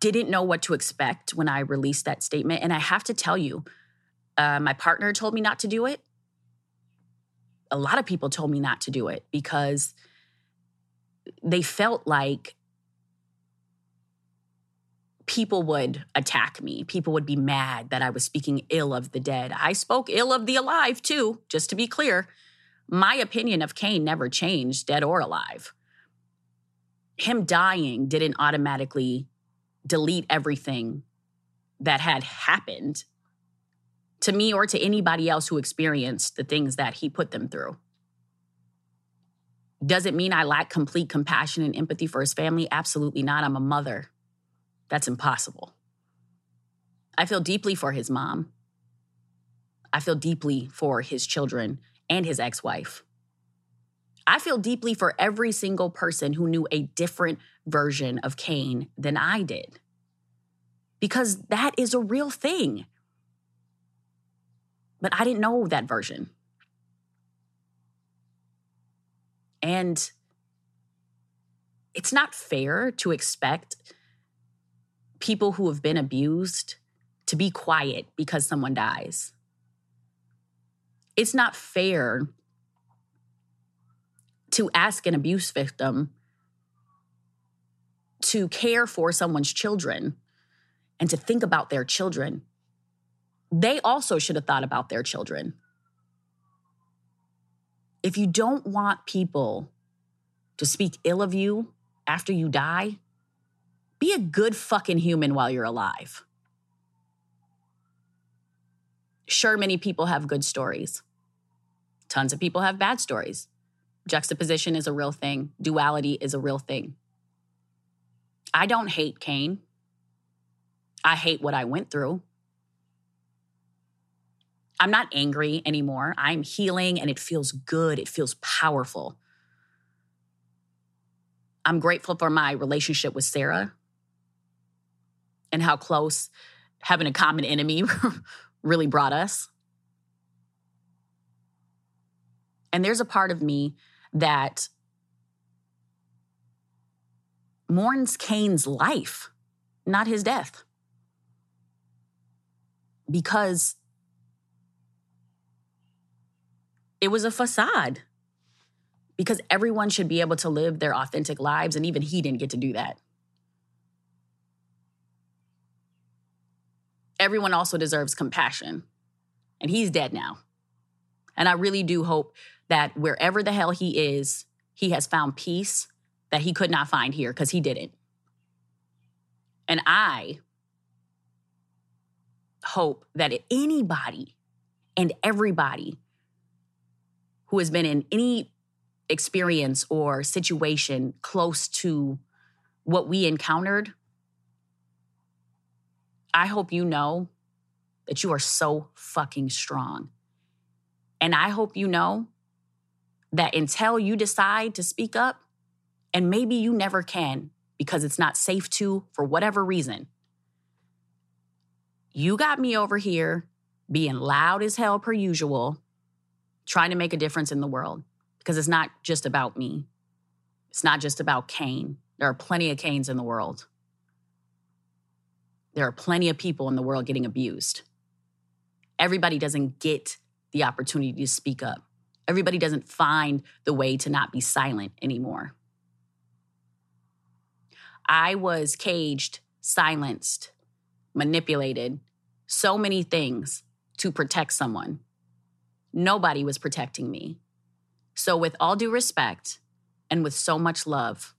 B: didn't know what to expect when I released that statement. And I have to tell you, uh, my partner told me not to do it. A lot of people told me not to do it because they felt like people would attack me. People would be mad that I was speaking ill of the dead. I spoke ill of the alive too, just to be clear. My opinion of Kane never changed, dead or alive. Him dying didn't automatically delete everything that had happened to me or to anybody else who experienced the things that he put them through. Does it mean I lack complete compassion and empathy for his family? Absolutely not. I'm a mother. That's impossible. I feel deeply for his mom. I feel deeply for his children and his ex wife. I feel deeply for every single person who knew a different version of Kane than I did. Because that is a real thing. But I didn't know that version. And it's not fair to expect people who have been abused to be quiet because someone dies. It's not fair to ask an abuse victim to care for someone's children and to think about their children. They also should have thought about their children. If you don't want people to speak ill of you after you die, be a good fucking human while you're alive. Sure, many people have good stories. Tons of people have bad stories. Juxtaposition is a real thing, duality is a real thing. I don't hate Kane. I hate what I went through. I'm not angry anymore. I'm healing and it feels good. It feels powerful. I'm grateful for my relationship with Sarah and how close having a common enemy *laughs* really brought us. And there's a part of me that mourns Kane's life, not his death. Because it was a facade. Because everyone should be able to live their authentic lives, and even he didn't get to do that. Everyone also deserves compassion. And he's dead now. And I really do hope that wherever the hell he is, he has found peace that he could not find here because he didn't. And I hope that anybody and everybody who has been in any experience or situation close to what we encountered, I hope you know that you are so fucking strong. And I hope you know that until you decide to speak up, and maybe you never can because it's not safe to for whatever reason, you got me over here being loud as hell per usual, trying to make a difference in the world because it's not just about me. It's not just about Kane. There are plenty of Kanes in the world. There are plenty of people in the world getting abused. Everybody doesn't get the opportunity to speak up. Everybody doesn't find the way to not be silent anymore. I was caged, silenced, manipulated, so many things to protect someone. Nobody was protecting me. So, with all due respect and with so much love,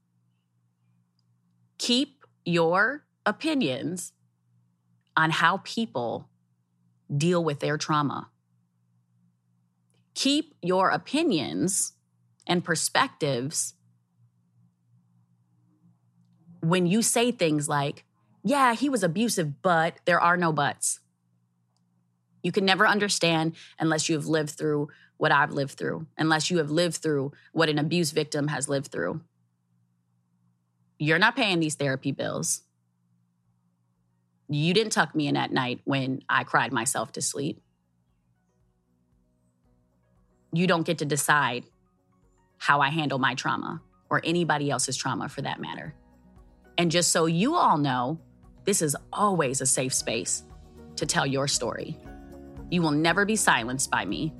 B: keep your opinions on how people deal with their trauma. Keep your opinions and perspectives when you say things like, yeah, he was abusive, but there are no buts. You can never understand unless you have lived through what I've lived through, unless you have lived through what an abuse victim has lived through. You're not paying these therapy bills. You didn't tuck me in at night when I cried myself to sleep. You don't get to decide how I handle my trauma or anybody else's trauma for that matter. And just so you all know, this is always a safe space to tell your story. You will never be silenced by me.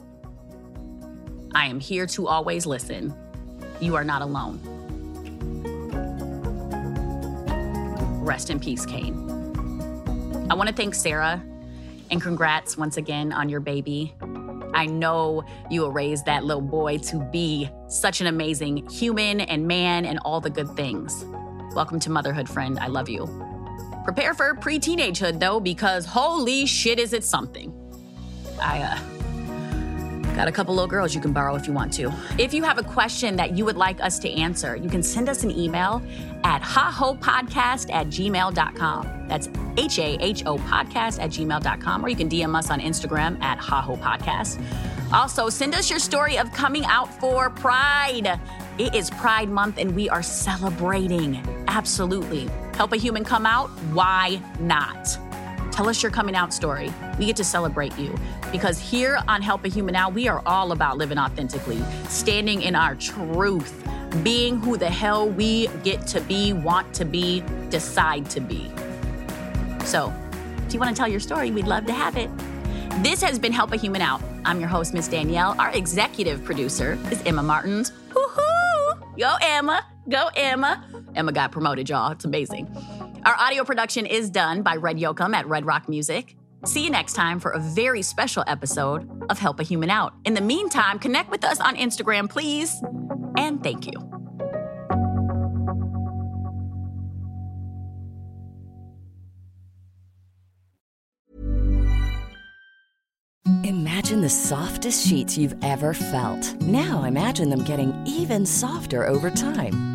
B: I am here to always listen. You are not alone. Rest in peace, Kane. I want to thank Sarah and congrats once again on your baby. I know you will raise that little boy to be such an amazing human and man and all the good things. Welcome to motherhood, friend. I love you. Prepare for pre teenagehood, though, because holy shit, is it something. I, uh, Got a couple little girls you can borrow if you want to. If you have a question that you would like us to answer, you can send us an email at hahopodcast at gmail.com. That's H A H O podcast at gmail.com, or you can DM us on Instagram at hahopodcast. Also, send us your story of coming out for Pride. It is Pride Month and we are celebrating. Absolutely. Help a human come out? Why not? Tell us your coming out story. We get to celebrate you because here on Help a Human Out, we are all about living authentically, standing in our truth, being who the hell we get to be, want to be, decide to be. So, if you want to tell your story, we'd love to have it. This has been Help a Human Out. I'm your host, Miss Danielle. Our executive producer is Emma Martins. Woohoo! Go, Emma. Go, Emma. Emma got promoted, y'all. It's amazing. Our audio production is done by Red Yoakum at Red Rock Music. See you next time for a very special episode of Help a Human Out. In the meantime, connect with us on Instagram, please. And thank you.
D: Imagine the softest sheets you've ever felt. Now imagine them getting even softer over time.